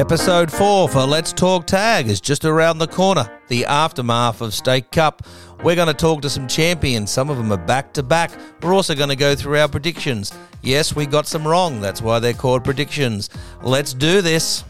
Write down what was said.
Episode 4 for Let's Talk Tag is just around the corner, the aftermath of State Cup. We're going to talk to some champions. Some of them are back to back. We're also going to go through our predictions. Yes, we got some wrong. That's why they're called predictions. Let's do this.